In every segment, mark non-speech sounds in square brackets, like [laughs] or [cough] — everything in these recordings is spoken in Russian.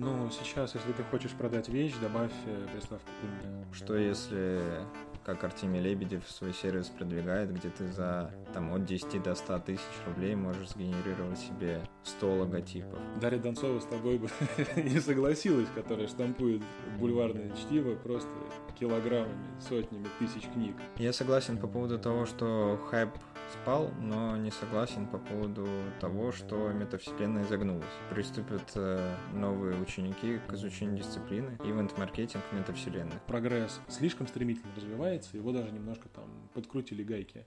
Ну, сейчас, если ты хочешь продать вещь, добавь э, приставку «умная». Что если, как Артемий Лебедев свой сервис продвигает, где ты за там, от 10 до 100 тысяч рублей можешь сгенерировать себе 100 логотипов? Дарья Донцова с тобой бы [laughs] не согласилась, которая штампует бульварное чтиво просто килограммами, сотнями тысяч книг. Я согласен по поводу того, что хайп спал, но не согласен по поводу того, что метавселенная загнулась. Приступят э, новые ученики к изучению дисциплины ивент-маркетинг метавселенной. Прогресс слишком стремительно развивается, его даже немножко там подкрутили гайки.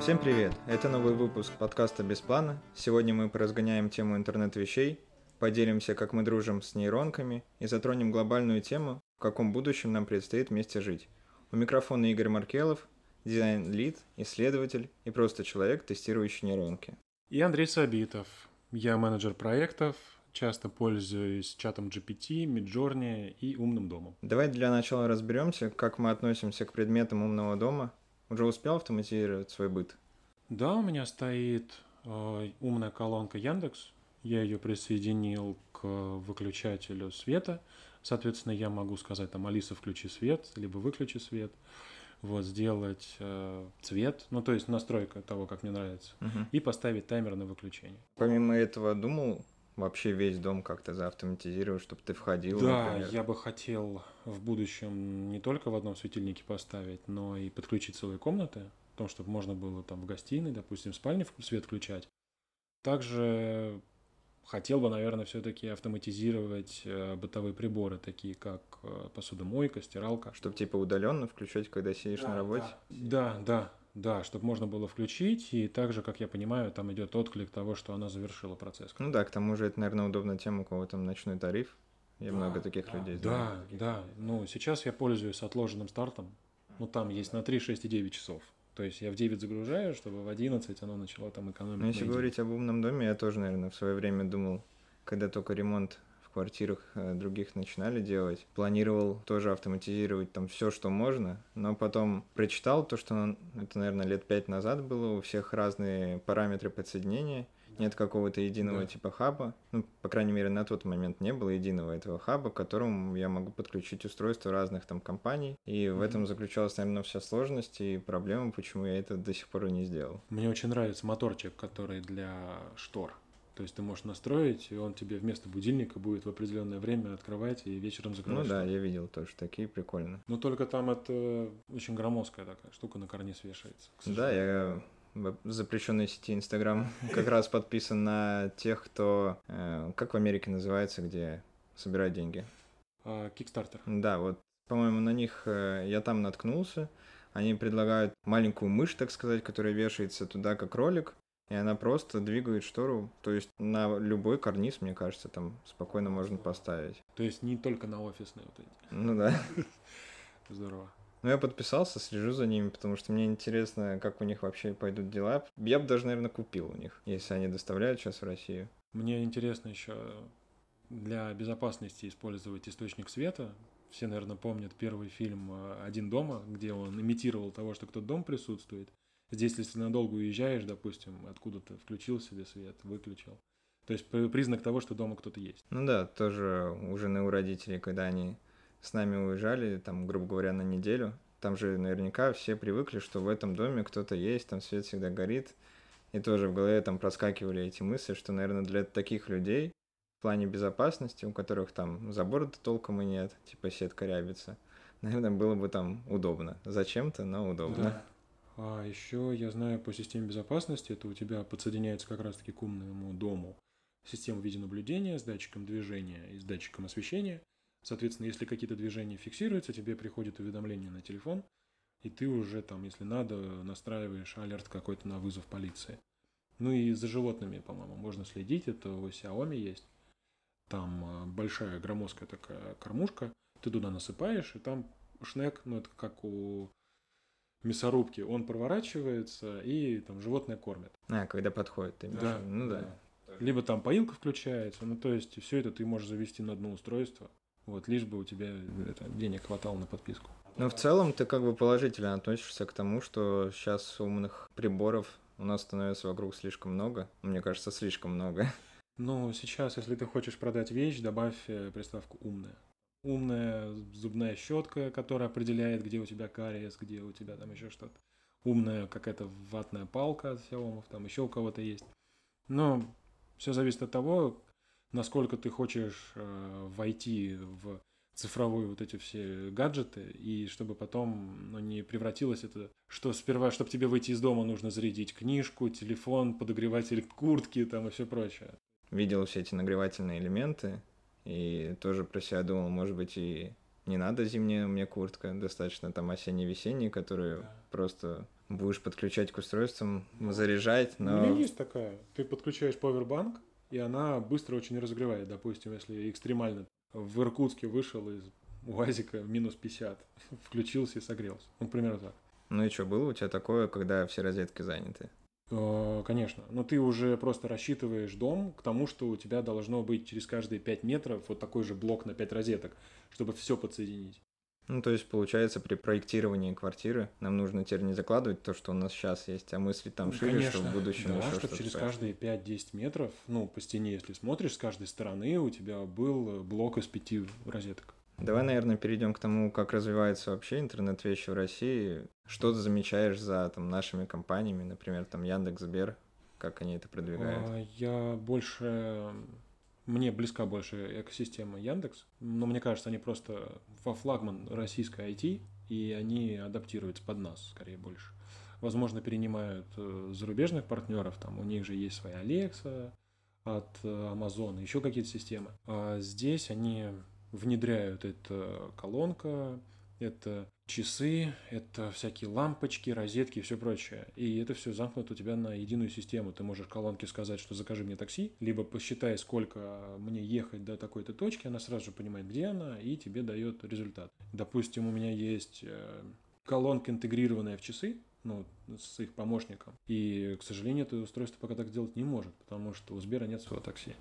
Всем привет! Это новый выпуск подкаста «Без плана». Сегодня мы поразгоняем тему интернет-вещей, поделимся, как мы дружим с нейронками и затронем глобальную тему, в каком будущем нам предстоит вместе жить. У микрофона Игорь Маркелов, дизайн-лид, исследователь и просто человек, тестирующий нейронки. И Андрей Сабитов. Я менеджер проектов, часто пользуюсь чатом GPT, Midjourney и умным домом. Давай для начала разберемся, как мы относимся к предметам умного дома. Уже успел автоматизировать свой быт? Да, у меня стоит э, умная колонка Яндекс. Я ее присоединил к выключателю света. Соответственно, я могу сказать там Алиса, включи свет, либо выключи свет. Вот, сделать э, цвет, ну то есть настройка того, как мне нравится, Мгм. и поставить таймер на выключение. Помимо этого, думал вообще весь дом как-то заавтоматизировать, чтобы ты входил, Да, например? я бы хотел в будущем не только в одном светильнике поставить, но и подключить целые комнаты, том, чтобы можно было там в гостиной, допустим, в спальне свет включать. Также хотел бы, наверное, все-таки автоматизировать э, бытовые приборы, такие как э, посудомойка, стиралка. Чтобы типа удаленно включать, когда сидишь на работе? Да, да, да, чтобы можно было включить, и также, как я понимаю, там идет отклик того, что она завершила процесс. Ну да, к тому же это, наверное, удобная тема, у кого там ночной тариф. Я много таких людей знаю. Да, да. Ну, сейчас я пользуюсь отложенным стартом. Ну, там есть на 3, 6 и 9 часов. То есть я в 9 загружаю, чтобы в 11 оно начало там экономить. Ну, если говорить об умном доме, я тоже, наверное, в свое время думал, когда только ремонт в квартирах э, других начинали делать, планировал тоже автоматизировать там все, что можно, но потом прочитал то, что это, наверное, лет пять назад было, у всех разные параметры подсоединения, нет какого-то единого Да. типа хаба, ну, по крайней мере, на тот момент не было единого этого хаба, к которому я могу подключить устройства разных там компаний, и в Мгм. этом заключалась, наверное, вся сложность и проблема, почему я это до сих пор и не сделал. Мне очень нравится моторчик, который для штор. То есть ты можешь настроить, и он тебе вместо будильника будет в определенное время открывать и вечером закрывать. Ну да, я видел тоже такие, прикольно. Но только там это очень громоздкая такая штука на карниз вешается. к Да, я в запрещенной сети Инстаграм [laughs] как раз подписан на тех, кто, э, как в Америке называется, где собирают деньги. Кикстартер. Да, вот, по-моему, на них э, я там наткнулся. Они предлагают маленькую мышь, так сказать, которая вешается туда как ролик, и она просто двигает штору. То есть на любой карниз, мне кажется, там спокойно можно поставить. То есть не только на офисные вот эти. Ну да. [laughs] Здорово. Ну, я подписался, слежу за ними, потому что мне интересно, как у них вообще пойдут дела. Я бы даже, наверное, купил у них, если они доставляют сейчас в Россию. Мне интересно еще для безопасности использовать источник света. Все, наверное, помнят первый фильм «Один дома», где он имитировал того, что кто-то дом присутствует. Здесь, если надолго уезжаешь, допустим, откуда-то включил себе свет, выключил. То есть при- признак того, что дома кто-то есть. Ну да, тоже у жены, у родителей, когда они с нами уезжали, там, грубо говоря, на неделю, там же наверняка все привыкли, что в этом доме кто-то есть, там свет всегда горит. И тоже в голове там проскакивали эти мысли, что, наверное, для таких людей в плане безопасности, у которых там забора толком и нет, типа сетка рябится, [laughs] наверное, было бы там удобно. Зачем-то, но удобно. А еще я знаю по системе безопасности, это у тебя подсоединяется как раз-таки к умному дому система видеонаблюдения с датчиком движения и с датчиком освещения. Соответственно, если какие-то движения фиксируются, тебе приходит уведомление на телефон, и ты уже там, если надо, настраиваешь алерт какой-то на вызов полиции. Ну и за животными, по-моему, можно следить. Это у Xiaomi есть. Там а, большая громоздкая такая кормушка. Ты туда насыпаешь, и там шнек, ну это как у мясорубки, он проворачивается и там животное кормит. А, когда подходит, ты имеешь виду? Ну да. Либо там поилка включается, ну то есть все это ты можешь завести на одно устройство, вот, лишь бы у тебя это, денег хватало на подписку. Но в целом ты как бы положительно относишься к тому, что сейчас умных приборов у нас становится вокруг слишком много. Мне кажется, слишком много. [laughs] Ну, сейчас, если ты хочешь продать вещь, добавь э, приставку «умная». Умная зубная щетка, которая определяет, где у тебя кариес, где у тебя там еще что-то. Умная какая-то ватная палка от Xiaomi, там еще у кого-то есть. Но все зависит от того, насколько ты хочешь э, войти в цифровые вот эти все гаджеты, и чтобы потом ну, не превратилось это, что сперва, чтобы тебе выйти из дома, нужно зарядить книжку, телефон, подогреватель куртки там и все прочее. Видел все эти нагревательные элементы, и тоже про себя думал, может быть, и не надо зимняя мне куртка, достаточно там осенне-весенняя, которую да. просто будешь подключать к устройствам, ну, заряжать, но... У меня есть такая. Ты подключаешь Powerbank, и она быстро очень разогревает. Допустим, если экстремально в Иркутске вышел из УАЗика минус 50, [laughs] включился и согрелся. Ну, примерно так. Ну и что, было у тебя такое, когда все розетки заняты? Э, конечно. Но ты уже просто рассчитываешь дом к тому, что у тебя должно быть через каждые 5 метров вот такой же блок на 5 розеток, чтобы все подсоединить. Ну, то есть, получается, при проектировании квартиры нам нужно теперь не закладывать то, что у нас сейчас есть, а мыслить там ну, шире, Конечно. что в будущем да, еще чтобы через каждые 5-10 метров, ну, по стене, если смотришь, с каждой стороны у тебя был блок из пяти розеток. Давай, наверное, перейдем к тому, как развивается вообще интернет-вещи в России. Что ты замечаешь за там, нашими компаниями, например, там Яндекс, Сбер, как они это продвигают? А, я больше мне близка больше экосистема Яндекс, но мне кажется, они просто во флагман российской IT, и они адаптируются под нас, скорее больше. Возможно, перенимают э, зарубежных партнеров, там у них же есть своя Alexa от э, Amazon, еще какие-то системы. А здесь они внедряют это колонка, это часы, это всякие лампочки, розетки и все прочее. И это все замкнуто у тебя на единую систему. Ты можешь колонке сказать, что закажи мне такси, либо посчитай, сколько мне ехать до такой-то точки, она сразу же понимает, где она, и тебе дает результат. Допустим, у меня есть э, колонка, интегрированная в часы, ну, с их помощником. И, к сожалению, это устройство пока так сделать не может, потому что у Сбера нет своего такси.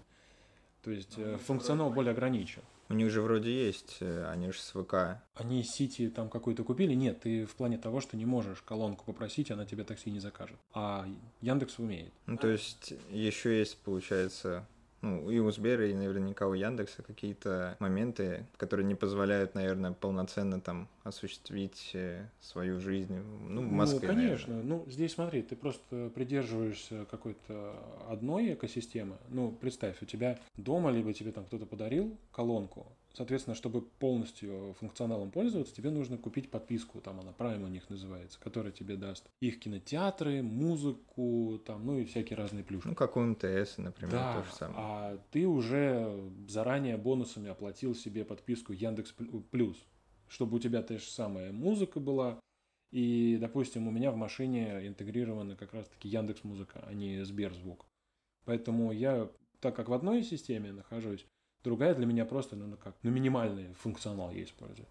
То есть э, функционал более ограничен. У них же вроде есть, э, они же с ВК. Они сити там какую-то купили? Нет, ты в плане того, что не можешь колонку попросить, она тебе такси не закажет. А Яндекс умеет. Ну, то есть еще есть, получается, ну, и у Сбера, и наверняка у Яндекса какие-то моменты, которые не позволяют, наверное, полноценно там осуществить э, свою жизнь, ну, в Москве, Ну, конечно. Наверное. Ну, здесь смотри, ты просто придерживаешься какой-то одной экосистемы. Ну, представь, у тебя дома, либо тебе там кто-то подарил колонку, Соответственно, чтобы полностью функционалом пользоваться, тебе нужно купить подписку, там она Prime у них называется, которая тебе даст их кинотеатры, музыку, там, ну и всякие разные плюшки. Ну, как у МТС, например, да, то же самое. а ты уже заранее бонусами оплатил себе подписку Яндекс Плюс, чтобы у тебя та же самая музыка была, и, допустим, у меня в машине интегрирована как раз-таки Яндекс Музыка, а не Сберзвук. Поэтому я, так как в одной системе нахожусь, Другая для меня просто, ну, как, ну, минимальный функционал я использую.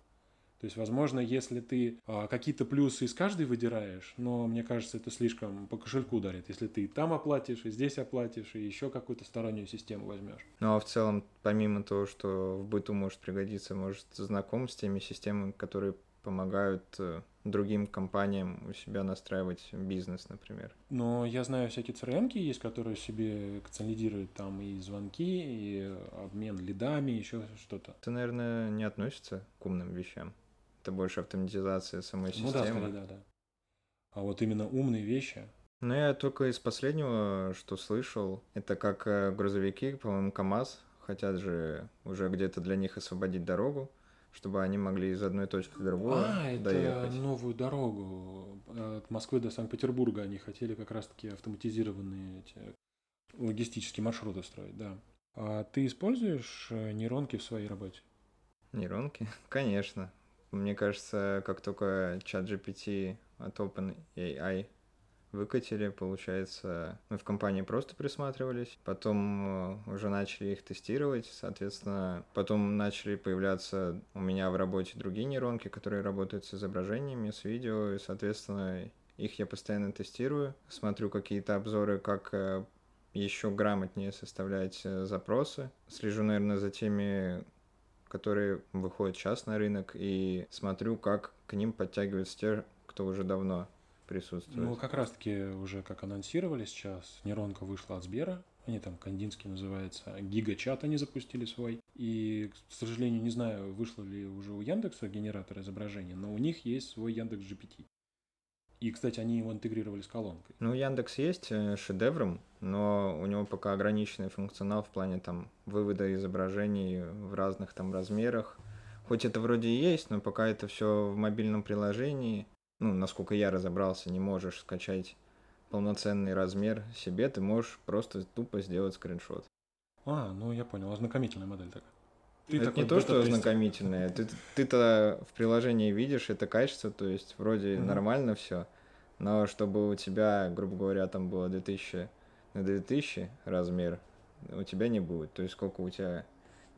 То есть, возможно, если ты а, какие-то плюсы из каждой выдираешь, но мне кажется, это слишком по кошельку ударит, если ты там оплатишь, и здесь оплатишь, и еще какую-то стороннюю систему возьмешь. Ну а в целом, помимо того, что в быту может пригодиться, может, знаком с теми системами, которые помогают э, другим компаниям у себя настраивать бизнес, например. Но я знаю всякие crm есть, которые себе консолидируют там и звонки, и обмен лидами, еще что-то. Это, наверное, не относится к умным вещам. Это больше автоматизация самой системы. Ну да, скорее, да, да. А вот именно умные вещи. Ну, я только из последнего, что слышал, это как э, грузовики, по-моему, КАМАЗ хотят же уже где-то для них освободить дорогу, чтобы они могли из одной точки в другую а, доехать. это новую дорогу от Москвы до Санкт-Петербурга они хотели как раз-таки автоматизированные эти логистические маршруты строить, да. А ты используешь э, нейронки в своей работе? Нейронки? [laughs] Конечно. Мне кажется, как только чат GPT от OpenAI выкатили, получается, мы в компании просто присматривались, потом э, уже начали их тестировать, соответственно, потом начали появляться у меня в работе другие нейронки, которые работают с изображениями, с видео, и, соответственно, их я постоянно тестирую, смотрю какие-то обзоры, как э, еще грамотнее составлять э, запросы, слежу, наверное, за теми которые выходят сейчас на рынок, и смотрю, как к ним подтягиваются те, кто уже давно присутствовать. Ну, как раз-таки уже как анонсировали сейчас, нейронка вышла от Сбера, они там Кандинский называется, Гигачат они запустили свой. И, к сожалению, не знаю, вышло ли уже у Яндекса генератор изображения, но у них есть свой Яндекс GPT. И, кстати, они его интегрировали с колонкой. Ну, Яндекс есть э, шедевром, но у него пока ограниченный функционал в плане там вывода изображений в разных там размерах. Хоть это вроде и есть, но пока это все в мобильном приложении, ну, насколько я разобрался, не можешь скачать полноценный размер себе, ты можешь просто тупо сделать скриншот. А, ну я понял, ознакомительная модель такая. Ты это не то, что ознакомительное. Ты, ты-то в приложении видишь это качество, то есть вроде mm-hmm. нормально все, но чтобы у тебя, грубо говоря, там было 2000 на 2000 размер, у тебя не будет. То есть сколько у тебя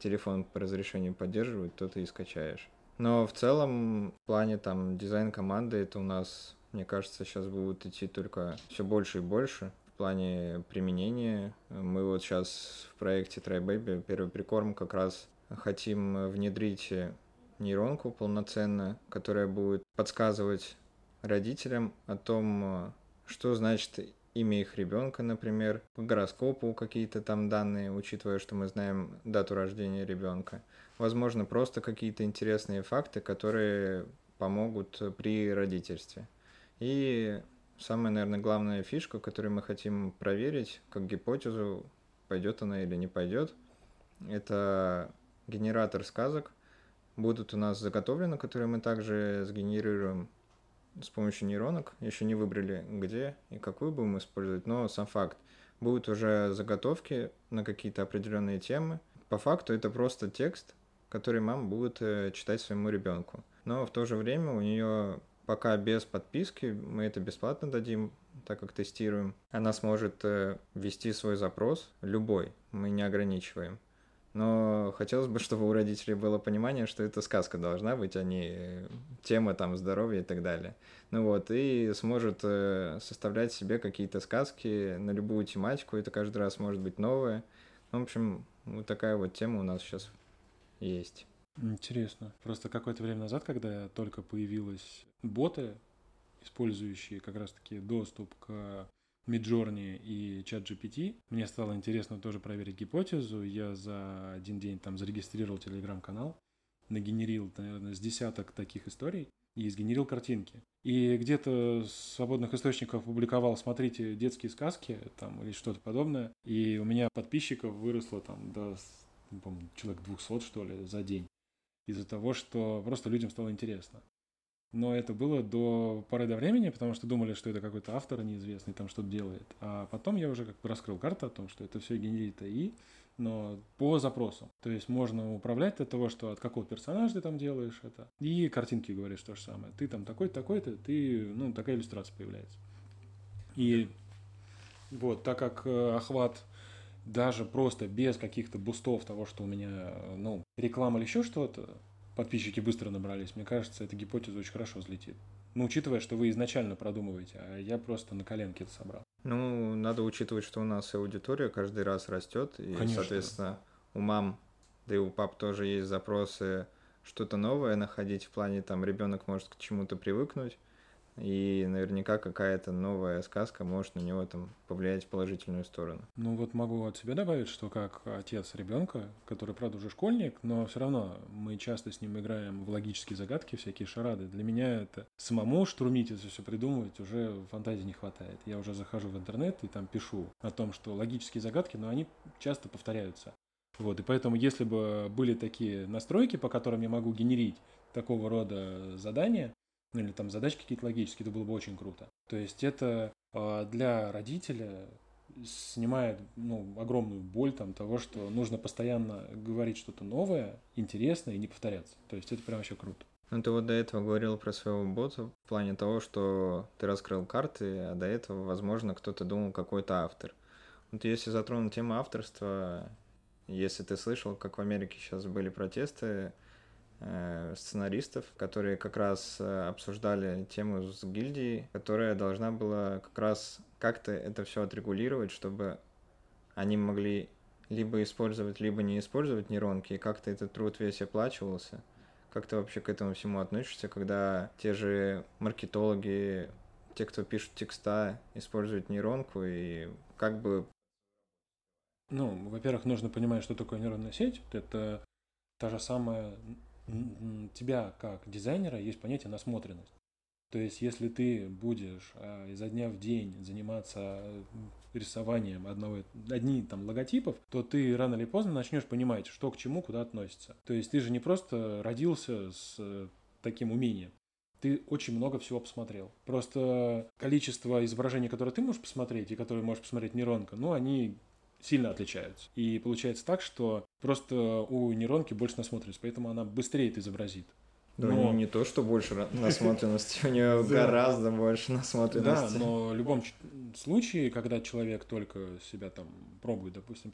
телефон по разрешению поддерживает, то ты и скачаешь. Но в целом, в плане там дизайн команды, это у нас, мне кажется, сейчас будут идти только все больше и больше в плане применения. Мы вот сейчас в проекте Try Baby первый прикорм как раз хотим внедрить нейронку полноценно, которая будет подсказывать родителям о том, что значит имя их ребенка, например, по гороскопу какие-то там данные, учитывая, что мы знаем дату рождения ребенка. Возможно, просто какие-то интересные факты, которые помогут при родительстве. И самая, наверное, главная фишка, которую мы хотим проверить, как гипотезу, пойдет она или не пойдет, это генератор сказок. Будут у нас заготовлены, которые мы также сгенерируем с помощью нейронок. Еще не выбрали, где и какую будем использовать, но сам факт. Будут уже заготовки на какие-то определенные темы. По факту это просто текст, который мама будет э, читать своему ребенку. Но в то же время у нее пока без подписки, мы это бесплатно дадим, так как тестируем. Она сможет э, ввести свой запрос, любой, мы не ограничиваем. Но хотелось бы, [laughs] чтобы у родителей было понимание, что это сказка должна быть, а не э, тема там здоровья и так далее. Ну вот, и сможет э, составлять себе какие-то сказки на любую тематику, это каждый раз может быть новое. Ну, в общем, вот такая вот тема у нас сейчас есть. Интересно. Просто какое-то время назад, когда только появилась боты, использующие как раз-таки доступ к Midjourney и ChatGPT. Мне стало интересно тоже проверить гипотезу. Я за один день там зарегистрировал телеграм-канал, нагенерил, наверное, с десяток таких историй и сгенерил картинки. И где-то с свободных источников публиковал, смотрите, детские сказки там или что-то подобное. И у меня подписчиков выросло там до, по человек 200, что ли, за день. Из-за того, что просто людям стало интересно. Но это было до поры до времени, потому что думали, что это какой-то автор неизвестный там что-то делает. А потом я уже как бы раскрыл карту о том, что это все генерит АИ, но по запросу. То есть можно управлять от того, что от какого персонажа ты там делаешь это. И картинки говоришь то же самое. Ты там такой-то, такой-то, ты, ну, такая иллюстрация появляется. И вот, так как э, охват даже просто без каких-то бустов того, что у меня, ну, реклама или еще что-то, подписчики быстро набрались. Мне кажется, эта гипотеза очень хорошо взлетит. Ну, учитывая, что вы изначально продумываете, а я просто на коленке это собрал. Ну, надо учитывать, что у нас аудитория каждый раз растет, и, Конечно. соответственно, у мам, да и у пап тоже есть запросы что-то новое находить в плане, там, ребенок может к чему-то привыкнуть, и наверняка какая-то новая сказка может на него там повлиять в положительную сторону. Ну вот могу от себя добавить, что как отец ребенка, который, правда, уже школьник, но все равно мы часто с ним играем в логические загадки, всякие шарады. Для меня это самому штурмить это все придумывать уже фантазии не хватает. Я уже захожу в интернет и там пишу о том, что логические загадки, но они часто повторяются. Вот, и поэтому, если бы были такие настройки, по которым я могу генерить такого рода задания, ну или там задачи какие-то логические, это было бы очень круто. То есть это э, для родителя снимает ну, огромную боль там, того, что нужно постоянно говорить что-то новое, интересное и не повторяться. То есть это прям вообще круто. Ну, ты вот до этого говорил про своего бота в плане того, что ты раскрыл карты, а до этого, возможно, кто-то думал какой-то автор. Вот если затронуть тему авторства, если ты слышал, как в Америке сейчас были протесты, сценаристов, которые как раз э, обсуждали тему с гильдией, которая должна была как раз как-то это все отрегулировать, чтобы они могли либо использовать, либо не использовать нейронки, и как-то этот труд весь оплачивался. Как ты вообще к этому всему относишься, когда те же маркетологи те, кто пишут текста, используют нейронку, и как бы... Ну, во-первых, нужно понимать, что такое нейронная сеть. Это та же самая... Тебя, как дизайнера, есть понятие насмотренность. То есть, если ты будешь а, изо дня в день заниматься рисованием одного, одни там логотипов, то ты рано или поздно начнешь понимать, что к чему, куда относится. То есть, ты же не просто родился с э, таким умением ты очень много всего посмотрел. Просто количество изображений, которые ты можешь посмотреть и которые можешь посмотреть нейронка, ну, они сильно отличаются. И получается так, что просто у нейронки больше насмотренность, поэтому она быстрее это изобразит. Но... Ну, не то, что больше насмотренности, у нее гораздо больше насмотренности. Да, но в любом случае, когда человек только себя там пробует, допустим,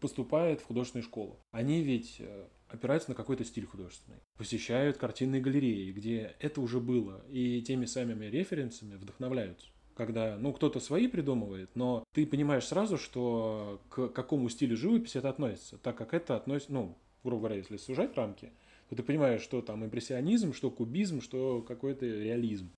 поступает в художественную школу, они ведь э, опираются на какой-то стиль художественный, посещают картинные галереи, где это уже было, и теми самыми референсами вдохновляются когда, ну, кто-то свои придумывает, но ты понимаешь сразу, что к какому стилю живописи это относится, так как это относится, ну, грубо говоря, если сужать рамки, то ты понимаешь, что там импрессионизм, что кубизм, что какой-то реализм.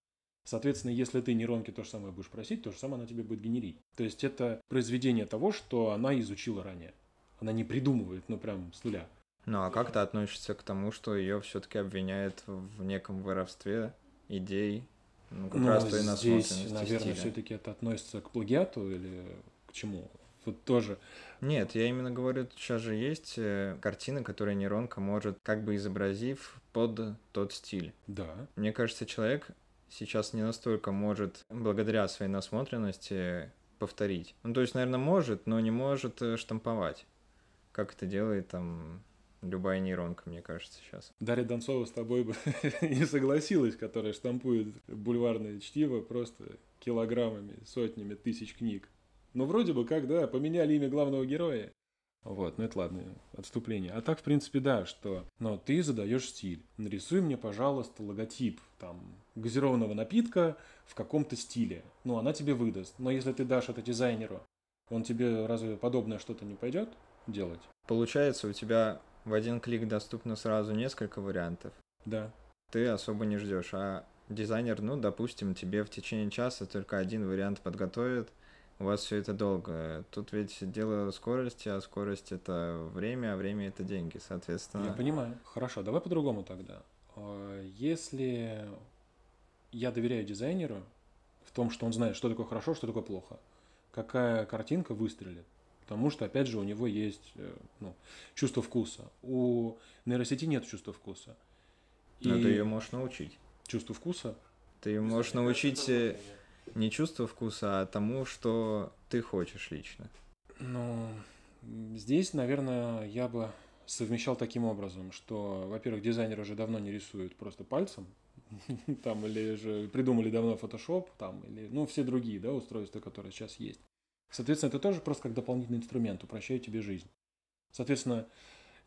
Соответственно, если ты нейронки то же самое будешь просить, то же самое она тебе будет генерить. То есть это произведение того, что она изучила ранее. Она не придумывает, ну, прям с нуля. Ну а как ты относишься к тому, что ее все-таки обвиняют в неком воровстве идей, ну как ну, раз той здесь, наверное, все-таки это относится к плагиату или к чему? Вот тоже. Нет, я именно говорю, сейчас же есть э, картины, которые нейронка может, как бы изобразив под тот стиль. Да. Мне кажется, человек сейчас не настолько может, благодаря своей насмотренности, повторить. Ну, то есть, наверное, может, но не может э, штамповать. Как это делает там любая нейронка, мне кажется, сейчас. Дарья Донцова с тобой бы [laughs] не согласилась, которая штампует бульварное чтиво просто килограммами, сотнями тысяч книг. Но вроде бы как, да, поменяли имя главного героя. Вот, ну это ладно, отступление. А так, в принципе, да, что, но ты задаешь стиль. Нарисуй мне, пожалуйста, логотип, там, газированного напитка в каком-то стиле. Ну, она тебе выдаст. Но если ты дашь это дизайнеру, он тебе разве подобное что-то не пойдет делать? Получается, у тебя в один клик доступно сразу несколько вариантов. Да. Ты особо не ждешь, а дизайнер, ну, допустим, тебе в течение часа только один вариант подготовит, у вас все это долго. Тут ведь дело скорости, а скорость это время, а время это деньги, соответственно. Я понимаю. Хорошо, давай по-другому тогда. А, если я доверяю дизайнеру в том, что он знает, что такое хорошо, что такое плохо, какая картинка выстрелит, Потому что, опять же, у него есть э, ну, чувство вкуса. У нейросети нет чувства вкуса. И... Но ты ее можешь научить. Чувство вкуса? Ты ее можешь научить э, не чувство вкуса, а тому, что ты хочешь лично. Ну, здесь, наверное, я бы совмещал таким образом, что, во-первых, дизайнер уже давно не рисует просто пальцем, [laughs] там, или же придумали давно Photoshop, там, или, ну, все другие, да, устройства, которые сейчас есть. Соответственно, это тоже просто как дополнительный инструмент, упрощает тебе жизнь. Соответственно,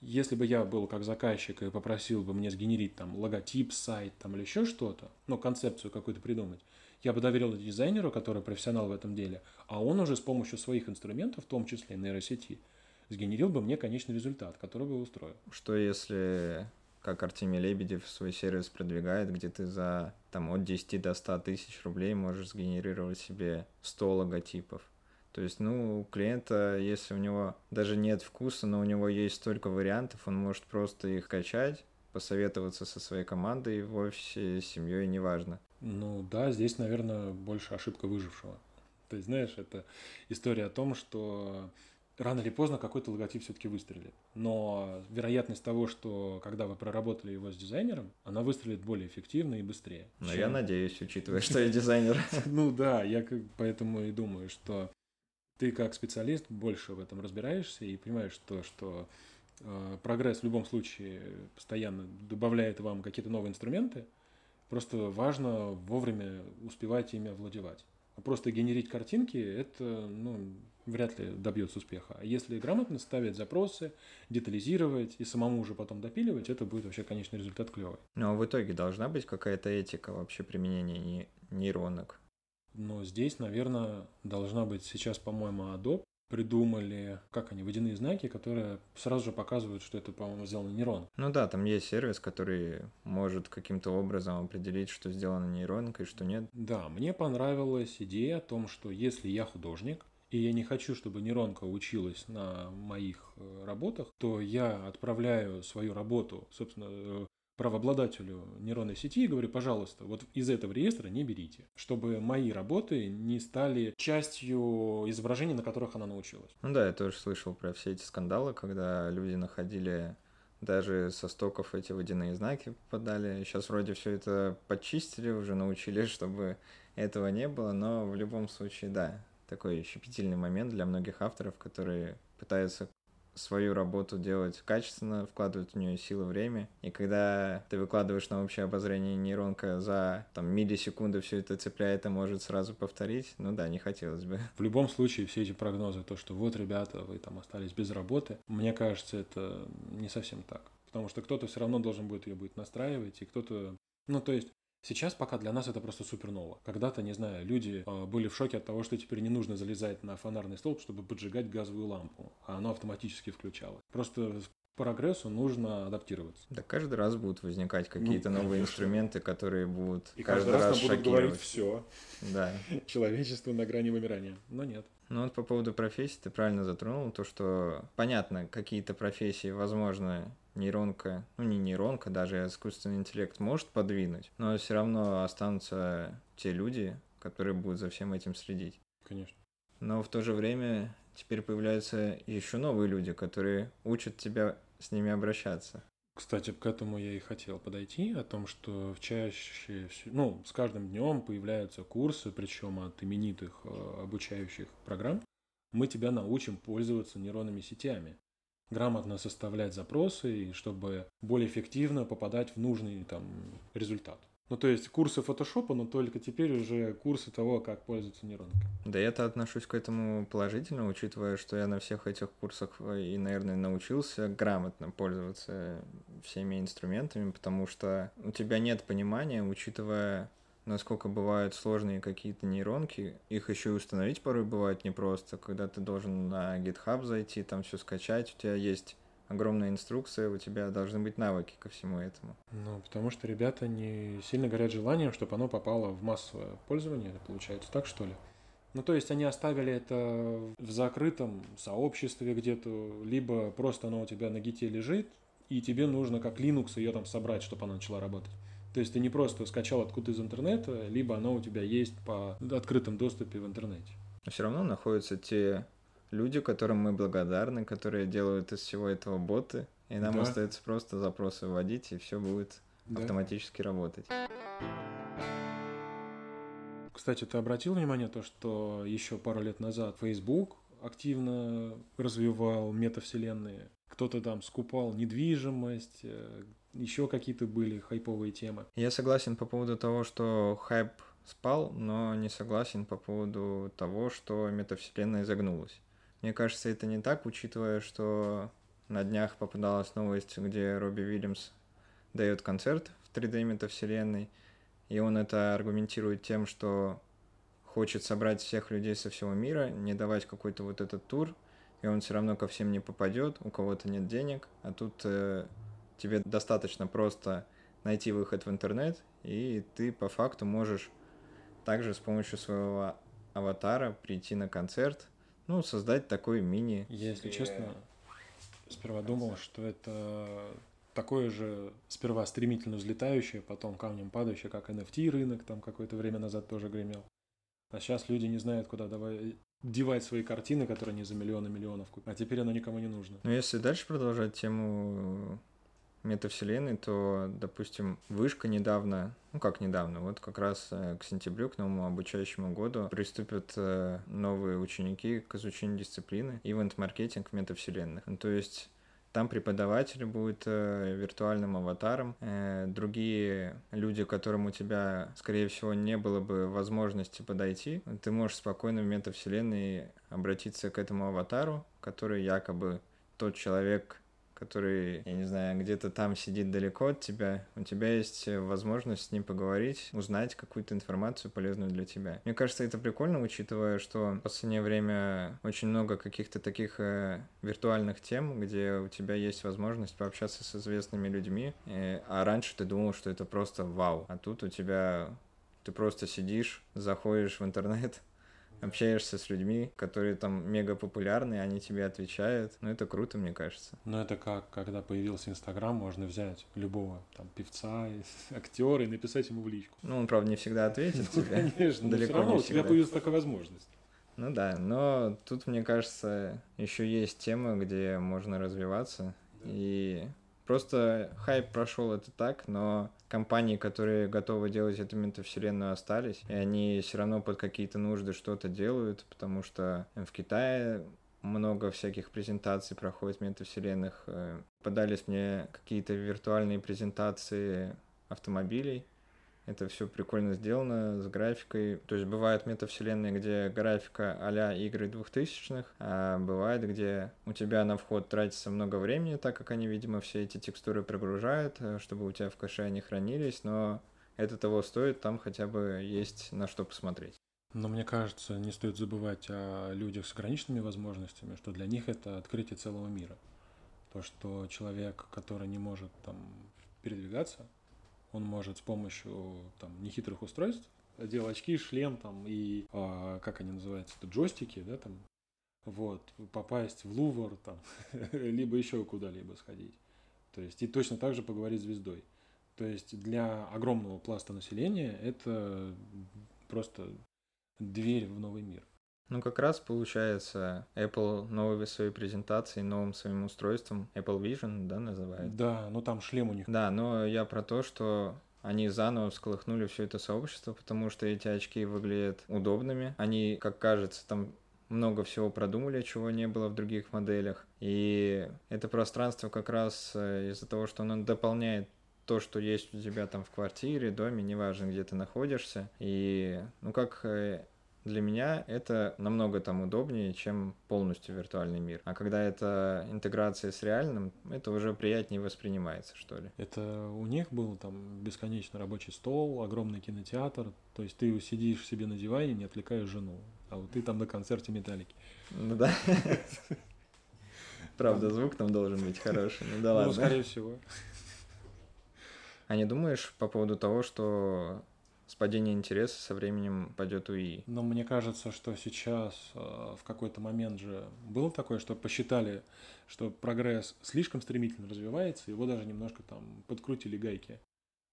если бы я был как заказчик и попросил бы мне сгенерить там логотип, сайт там или еще что-то, ну, концепцию какую-то придумать, я бы доверил дизайнеру, который профессионал в этом деле, а он уже с помощью своих инструментов, в том числе нейросети, сгенерил бы мне конечный результат, который бы устроил. Что если, как Артемий Лебедев свой сервис продвигает, где ты за там, от 10 до 100 тысяч рублей можешь сгенерировать себе 100 логотипов? То есть, ну, у клиента, если у него даже нет вкуса, но у него есть столько вариантов, он может просто их качать, посоветоваться со своей командой в офисе, с семьей, неважно. Ну да, здесь, наверное, больше ошибка выжившего. То есть, знаешь, это история о том, что рано или поздно какой-то логотип все-таки выстрелит. Но вероятность того, что когда вы проработали его с дизайнером, она выстрелит более эффективно и быстрее. Но чем... я надеюсь, учитывая, что я дизайнер. [laughs] Ну да, я поэтому и думаю, что ты как специалист больше в этом разбираешься и понимаешь то, что э, прогресс в любом случае постоянно добавляет вам какие-то новые инструменты. Просто важно вовремя успевать ими овладевать. А просто генерить картинки, это ну, вряд ли добьется успеха. А если грамотно ставить запросы, детализировать и самому уже потом допиливать, это будет вообще конечный результат клевый. Ну а в итоге должна быть какая-то этика вообще применения нейронок? Но здесь, наверное, должна быть сейчас, по-моему, Adobe придумали, как они, водяные знаки, которые сразу же показывают, что это, по-моему, сделано нейрон. Ну да, там есть сервис, который может каким-то образом определить, что сделано нейронкой, что нет. Да, мне понравилась идея о том, что если я художник, и я не хочу, чтобы нейронка училась на моих э, работах, то я отправляю свою работу, собственно, э, правообладателю нейронной сети и говорю, пожалуйста, вот из этого реестра не берите, чтобы мои работы не стали частью изображений, на которых она научилась. Ну да, я тоже слышал про все эти скандалы, когда люди находили даже со стоков эти водяные знаки попадали. Сейчас вроде все это почистили, уже научились, [laughs] чтобы этого не было, но в любом случае, да, такой щепетильный момент для многих авторов, которые пытаются свою работу делать качественно, вкладывать в нее силы, время. И когда ты выкладываешь на общее обозрение нейронка за там, миллисекунды все это цепляет и может сразу повторить, ну да, не хотелось бы. В любом случае, все эти прогнозы, то, что вот, ребята, вы там остались без работы, мне кажется, это не совсем так. Потому что кто-то все равно должен будет ее будет настраивать, и кто-то... Ну, то есть, Сейчас пока для нас это просто суперново. Когда-то, не знаю, люди э, были в шоке от того, что теперь не нужно залезать на фонарный столб, чтобы поджигать газовую лампу, а оно автоматически включалось. Просто прогрессу нужно адаптироваться. Да каждый раз будут возникать ну, какие-то ну, новые инструменты, которые будут И каждый, каждый раз, раз будут говорить все. Да. [laughs] Человечество на грани вымирания. Но нет. Ну вот по поводу профессии ты правильно затронул, то что понятно, какие-то профессии, возможно, нейронка, ну не нейронка, даже искусственный интеллект может подвинуть, но все равно останутся те люди, которые будут за всем этим следить. Конечно. Но в то же время теперь появляются еще новые люди, которые учат тебя с ними обращаться. Кстати, к этому я и хотел подойти, о том, что чаще, ну, с каждым днем появляются курсы, причем от именитых э, обучающих программ. Мы тебя научим пользоваться нейронными сетями грамотно составлять запросы, чтобы более эффективно попадать в нужный там результат. Ну, то есть курсы фотошопа, но только теперь уже курсы того, как пользоваться нейронкой. Да я-то отношусь к этому положительно, учитывая, что я на всех этих курсах э, и, наверное, научился грамотно пользоваться всеми инструментами, потому что у тебя нет понимания, учитывая насколько бывают сложные какие-то нейронки. Их еще и установить порой бывает непросто, когда ты должен на GitHub зайти, там все скачать, у тебя есть огромная инструкция, у тебя должны быть навыки ко всему этому. Ну, потому что ребята не сильно горят желанием, чтобы оно попало в массовое пользование, получается так, что ли? Ну, то есть они оставили это в закрытом сообществе где-то, либо просто оно у тебя на гите лежит, и тебе нужно как Linux ее там собрать, чтобы она начала работать. То есть ты не просто скачал откуда из интернета, либо оно у тебя есть по открытом доступе в интернете. Но все равно находятся те люди, которым мы благодарны, которые делают из всего этого боты, и нам да. остается просто запросы вводить, и все будет да. автоматически работать. Кстати, ты обратил внимание то, что еще пару лет назад Facebook активно развивал метавселенные. Кто-то там скупал недвижимость, э, еще какие-то были хайповые темы. Я согласен по поводу того, что хайп спал, но не согласен по поводу того, что метавселенная загнулась. Мне кажется, это не так, учитывая, что на днях попадалась новость, где Робби Уильямс дает концерт в 3D метавселенной, и он это аргументирует тем, что хочет собрать всех людей со всего мира, не давать какой-то вот этот тур, и он все равно ко всем не попадет, у кого-то нет денег, а тут э, тебе достаточно просто найти выход в интернет, и ты по факту можешь также с помощью своего аватара прийти на концерт, ну, создать такой мини. Если честно, сперва думал, что это такое же сперва стремительно взлетающее, потом камнем падающее, как NFT рынок там какое-то время назад тоже гремел. А сейчас люди не знают, куда давай девать свои картины, которые не за миллионы миллионов купят. А теперь оно никому не нужно. Ну, если дальше продолжать тему метавселенной, то, допустим, вышка недавно, ну как недавно, вот как раз э, к сентябрю, к новому обучающему году приступят э, новые ученики к изучению дисциплины ивент-маркетинг в метавселенных. Ну, то есть там преподаватель будет э, виртуальным аватаром. Э, другие люди, которым у тебя, скорее всего, не было бы возможности подойти, ты можешь спокойно в метавселенной обратиться к этому аватару, который якобы тот человек, который, я не знаю, где-то там сидит далеко от тебя, у тебя есть возможность с ним поговорить, узнать какую-то информацию полезную для тебя. Мне кажется, это прикольно, учитывая, что в последнее время очень много каких-то таких э, виртуальных тем, где у тебя есть возможность пообщаться с известными людьми, э, а раньше ты думал, что это просто вау, а тут у тебя ты просто сидишь, заходишь в интернет, общаешься с людьми, которые там мега популярны, они тебе отвечают. Ну, это круто, мне кажется. Ну, это как, когда появился Инстаграм, можно взять любого там певца, [laughs] актера и написать ему в личку. Ну, он, правда, не всегда ответит ну, тебе. Конечно, далеко но все равно у тебя появилась такая возможность. Ну да, но тут, мне кажется, еще есть тема, где можно развиваться. Да. И Просто хайп прошел это так, но компании, которые готовы делать эту метавселенную, остались, и они все равно под какие-то нужды что-то делают, потому что в Китае много всяких презентаций проходит метавселенных. Э, подались мне какие-то виртуальные презентации автомобилей, это все прикольно сделано с графикой. То есть бывают метавселенные, где графика а игры двухтысячных, а бывает, где у тебя на вход тратится много времени, так как они, видимо, все эти текстуры прогружают, э, чтобы у тебя в кэше они хранились, но это того стоит, там хотя бы есть на что посмотреть. Но мне кажется, не стоит забывать о людях с ограниченными возможностями, что для них это открытие целого мира. То, что человек, который не может там передвигаться, он может с помощью там нехитрых устройств одел очки, шлем там и а, как они называются, это джойстики, да, там, вот, попасть в Лувр там, [laughs] либо еще куда-либо сходить. То есть и точно так же поговорить с звездой. То есть для огромного пласта населения это просто дверь в новый мир. Ну, как раз получается, Apple новой своей презентацией, новым своим устройством, Apple Vision, да, называют? Да, ну там шлем у них. Да, но я про то, что они заново всколыхнули все это сообщество, потому что эти очки выглядят удобными. Они, как кажется, там много всего продумали, чего не было в других моделях. И это пространство как раз э, из-за того, что оно дополняет то, что есть у тебя там в квартире, доме, неважно, где ты находишься. И, ну, как э, для меня это намного там удобнее, чем полностью виртуальный мир. А когда это интеграция с реальным, это уже приятнее воспринимается, что ли. Это у них был там бесконечно рабочий стол, огромный кинотеатр, то есть ты сидишь себе на диване, не отвлекаешь жену, а вот ты там на концерте металлики. Ну да. Правда, звук там должен быть хороший. Ну да ну, ладно. Ну, скорее всего. А не думаешь по поводу того, что с падением интереса со временем пойдет УИ. Но мне кажется, что сейчас э, в какой-то момент же было такое, что посчитали, что прогресс слишком стремительно развивается, его даже немножко там подкрутили гайки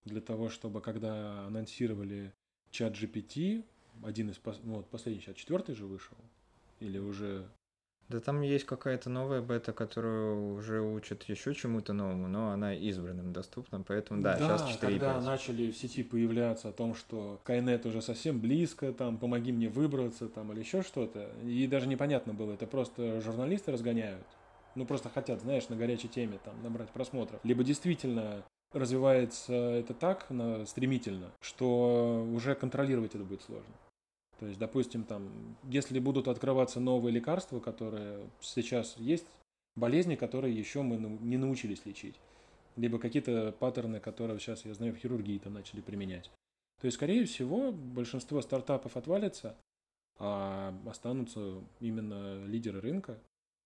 для того, чтобы когда анонсировали чат GPT, один из, ну, вот последний чат, четвертый же вышел, или уже да там есть какая-то новая бета, которую уже учат еще чему-то новому, но она избранным доступна, поэтому да, да сейчас 4.5. когда начали в сети появляться о том, что Skynet уже совсем близко, там, помоги мне выбраться, там, или еще что-то, и даже непонятно было, это просто журналисты разгоняют, ну, просто хотят, знаешь, на горячей теме там набрать просмотров, либо действительно развивается это так стремительно, что уже контролировать это будет сложно. То есть, допустим, там, если будут открываться новые лекарства, которые сейчас есть, болезни, которые еще мы не научились лечить, либо какие-то паттерны, которые сейчас, я знаю, в хирургии там начали применять. То есть, скорее всего, большинство стартапов отвалится, а останутся именно лидеры рынка,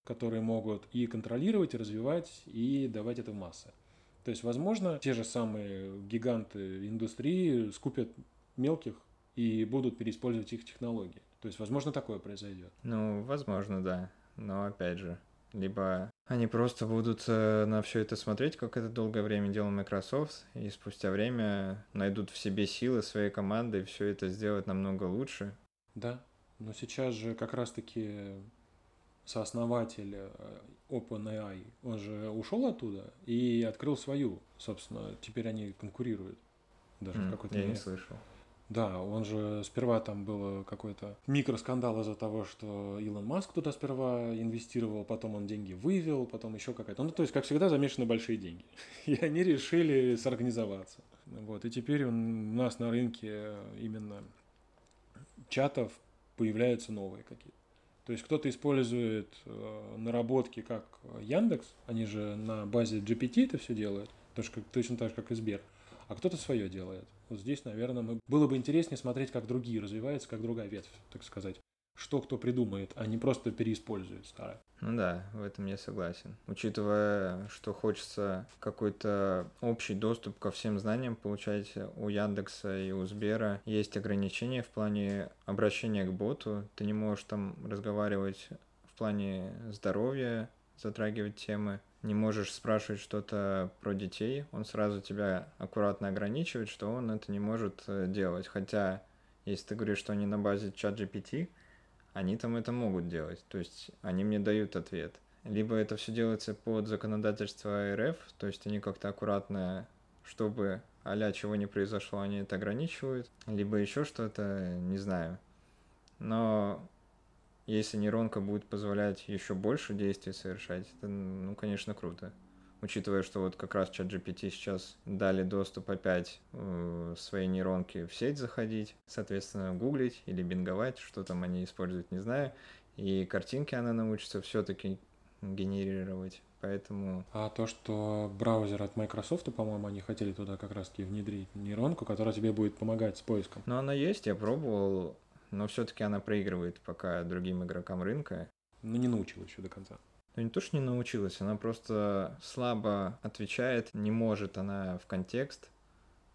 которые могут и контролировать, и развивать, и давать это в массы. То есть, возможно, те же самые гиганты индустрии скупят мелких и будут переиспользовать их технологии. То есть, возможно, такое произойдет. Ну, возможно, да. Но опять же, либо они просто будут э, на все это смотреть, как это долгое время делал Microsoft, и спустя время найдут в себе силы своей команды и все это сделать намного лучше. Да, но сейчас же как раз-таки сооснователь э, OpenAI, он же ушел оттуда и открыл свою, собственно, теперь они конкурируют даже mm, в какой-то Я мере. не слышал. Да, он же сперва там был какой-то микроскандал из-за того, что Илон Маск туда сперва инвестировал, потом он деньги вывел, потом еще какая-то. Ну, то есть, как всегда, замешаны большие деньги. [laughs] И они решили сорганизоваться. Вот. И теперь у нас на рынке именно чатов появляются новые какие-то. То То есть кто-то использует э, наработки как Яндекс, они же на базе GPT это все делают, точно, точно так же, как и Сбер, а кто-то свое делает. Вот здесь, наверное, мы... было бы интереснее смотреть, как другие развиваются, как другая ветвь, так сказать что кто придумает, а не просто переиспользует старое. Ну да, в этом я согласен. Учитывая, что хочется какой-то общий доступ ко всем знаниям получать у Яндекса и у Сбера, есть ограничения в плане обращения к боту. Ты не можешь там разговаривать в плане здоровья, затрагивать темы. Не можешь спрашивать что-то про детей, он сразу тебя аккуратно ограничивает, что он это не может э, делать. Хотя, если ты говоришь, что они на базе чат GPT, они там это могут делать. То есть они мне дают ответ. Либо это все делается под законодательство РФ, то есть они как-то аккуратно, чтобы а чего не произошло, они это ограничивают. Либо еще что-то, не знаю. Но если нейронка будет позволять еще больше действий совершать, это, ну, конечно, круто учитывая, что вот как раз чат GPT сейчас дали доступ опять э, своей нейронке в сеть заходить, соответственно, гуглить или бинговать, что там они используют, не знаю, и картинки она научится все-таки генерировать. Поэтому... А то, что браузер от Microsoft, по-моему, они хотели туда как раз-таки внедрить нейронку, которая тебе будет помогать с поиском. Ну, она есть, я пробовал, но все-таки она проигрывает пока другим игрокам рынка. Ну, не научил еще до конца. Ну, не то, что не научилась, она просто слабо отвечает, не может она в контекст.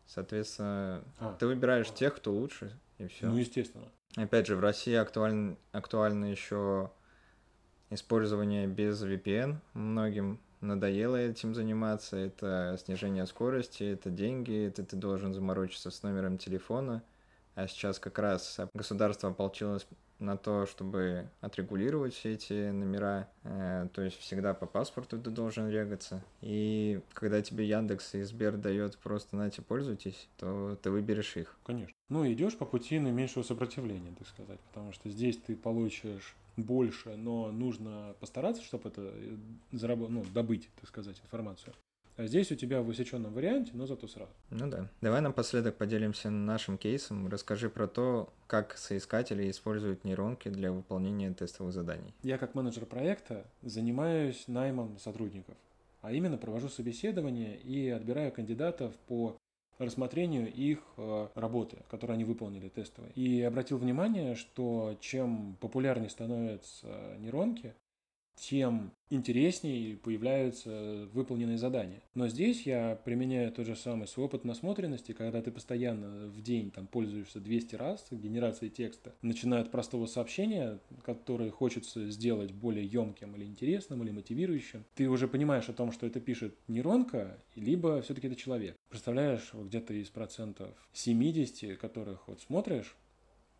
Соответственно, а. ты выбираешь тех, кто лучше, и все. Ну, естественно. Опять же, в России актуально, актуально еще использование без VPN. Многим надоело этим заниматься. Это снижение скорости, это деньги, это ты должен заморочиться с номером телефона. А сейчас как раз государство ополчилось на то, чтобы отрегулировать все эти номера. Э, то есть всегда по паспорту ты должен регаться. И когда тебе Яндекс и Сбер дает просто нате пользуйтесь, то ты выберешь их. Конечно. Ну, идешь по пути наименьшего сопротивления, так сказать, потому что здесь ты получишь больше, но нужно постараться, чтобы это э, зараб... ну, добыть, так сказать, информацию. А здесь у тебя в высеченном варианте, но зато сразу. Ну да. Давай напоследок поделимся нашим кейсом. Расскажи про то, как соискатели используют нейронки для выполнения тестовых заданий. Я как менеджер проекта занимаюсь наймом сотрудников, а именно провожу собеседование и отбираю кандидатов по рассмотрению их э, работы, которые они выполнили тестовые. И обратил внимание, что чем популярнее становятся нейронки, тем интереснее появляются выполненные задания. Но здесь я применяю тот же самый свой опыт насмотренности, когда ты постоянно в день там пользуешься 200 раз генерацией текста, начиная от простого сообщения, которое хочется сделать более емким или интересным, или мотивирующим, ты уже понимаешь о том, что это пишет нейронка, либо все-таки это человек. Представляешь, где-то из процентов 70, которых вот смотришь,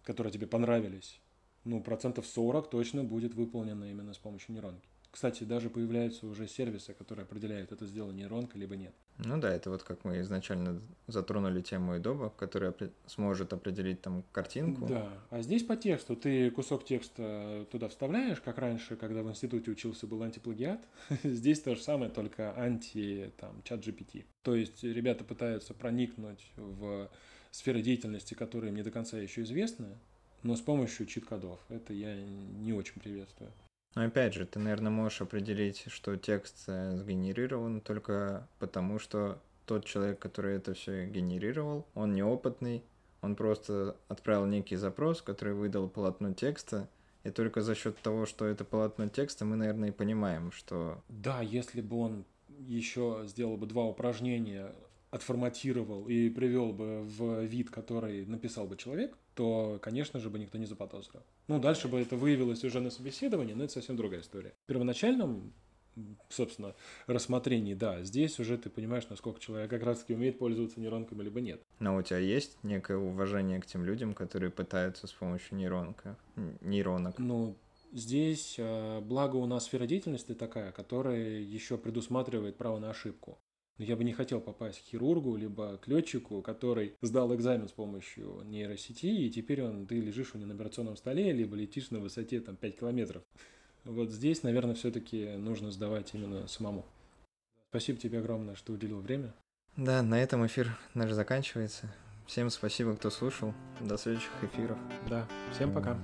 которые тебе понравились, ну, процентов 40 точно будет выполнено именно с помощью нейронки. Кстати, даже появляются уже сервисы, которые определяют, это сделала нейронка, либо нет. Ну да, это вот как мы изначально затронули тему Adobe, которая сможет определить там картинку. Да, а здесь по тексту ты кусок текста туда вставляешь, как раньше, когда в институте учился был антиплагиат. [laughs] здесь то же самое, только анти там чат GPT. То есть ребята пытаются проникнуть в сферы деятельности, которые им не до конца еще известны, но с помощью чит-кодов. Это я не очень приветствую. Но опять же, ты, наверное, можешь определить, что текст э, сгенерирован только потому, что тот человек, который это все генерировал, он неопытный, он просто отправил некий запрос, который выдал полотно текста, и только за счет того, что это полотно текста, мы, наверное, и понимаем, что... Да, если бы он еще сделал бы два упражнения, отформатировал и привел бы в вид, который написал бы человек, то, конечно же, бы никто не заподозрил. Ну, дальше бы это выявилось уже на собеседовании, но это совсем другая история. В первоначальном собственно, рассмотрении, да, здесь уже ты понимаешь, насколько человек как раз-таки умеет пользоваться нейронками, либо нет. Но у тебя есть некое уважение к тем людям, которые пытаются с помощью нейронка, нейронок? Ну, здесь, э, благо у нас сфера деятельности такая, которая еще предусматривает право на ошибку. Но я бы не хотел попасть к хирургу, либо к летчику, который сдал экзамен с помощью нейросети, и теперь он, ты лежишь у него на операционном столе, либо летишь на высоте там, 5 километров. Вот здесь, наверное, все-таки нужно сдавать именно самому. Спасибо тебе огромное, что уделил время. Да, на этом эфир наш заканчивается. Всем спасибо, кто слушал. До следующих эфиров. Да, всем пока.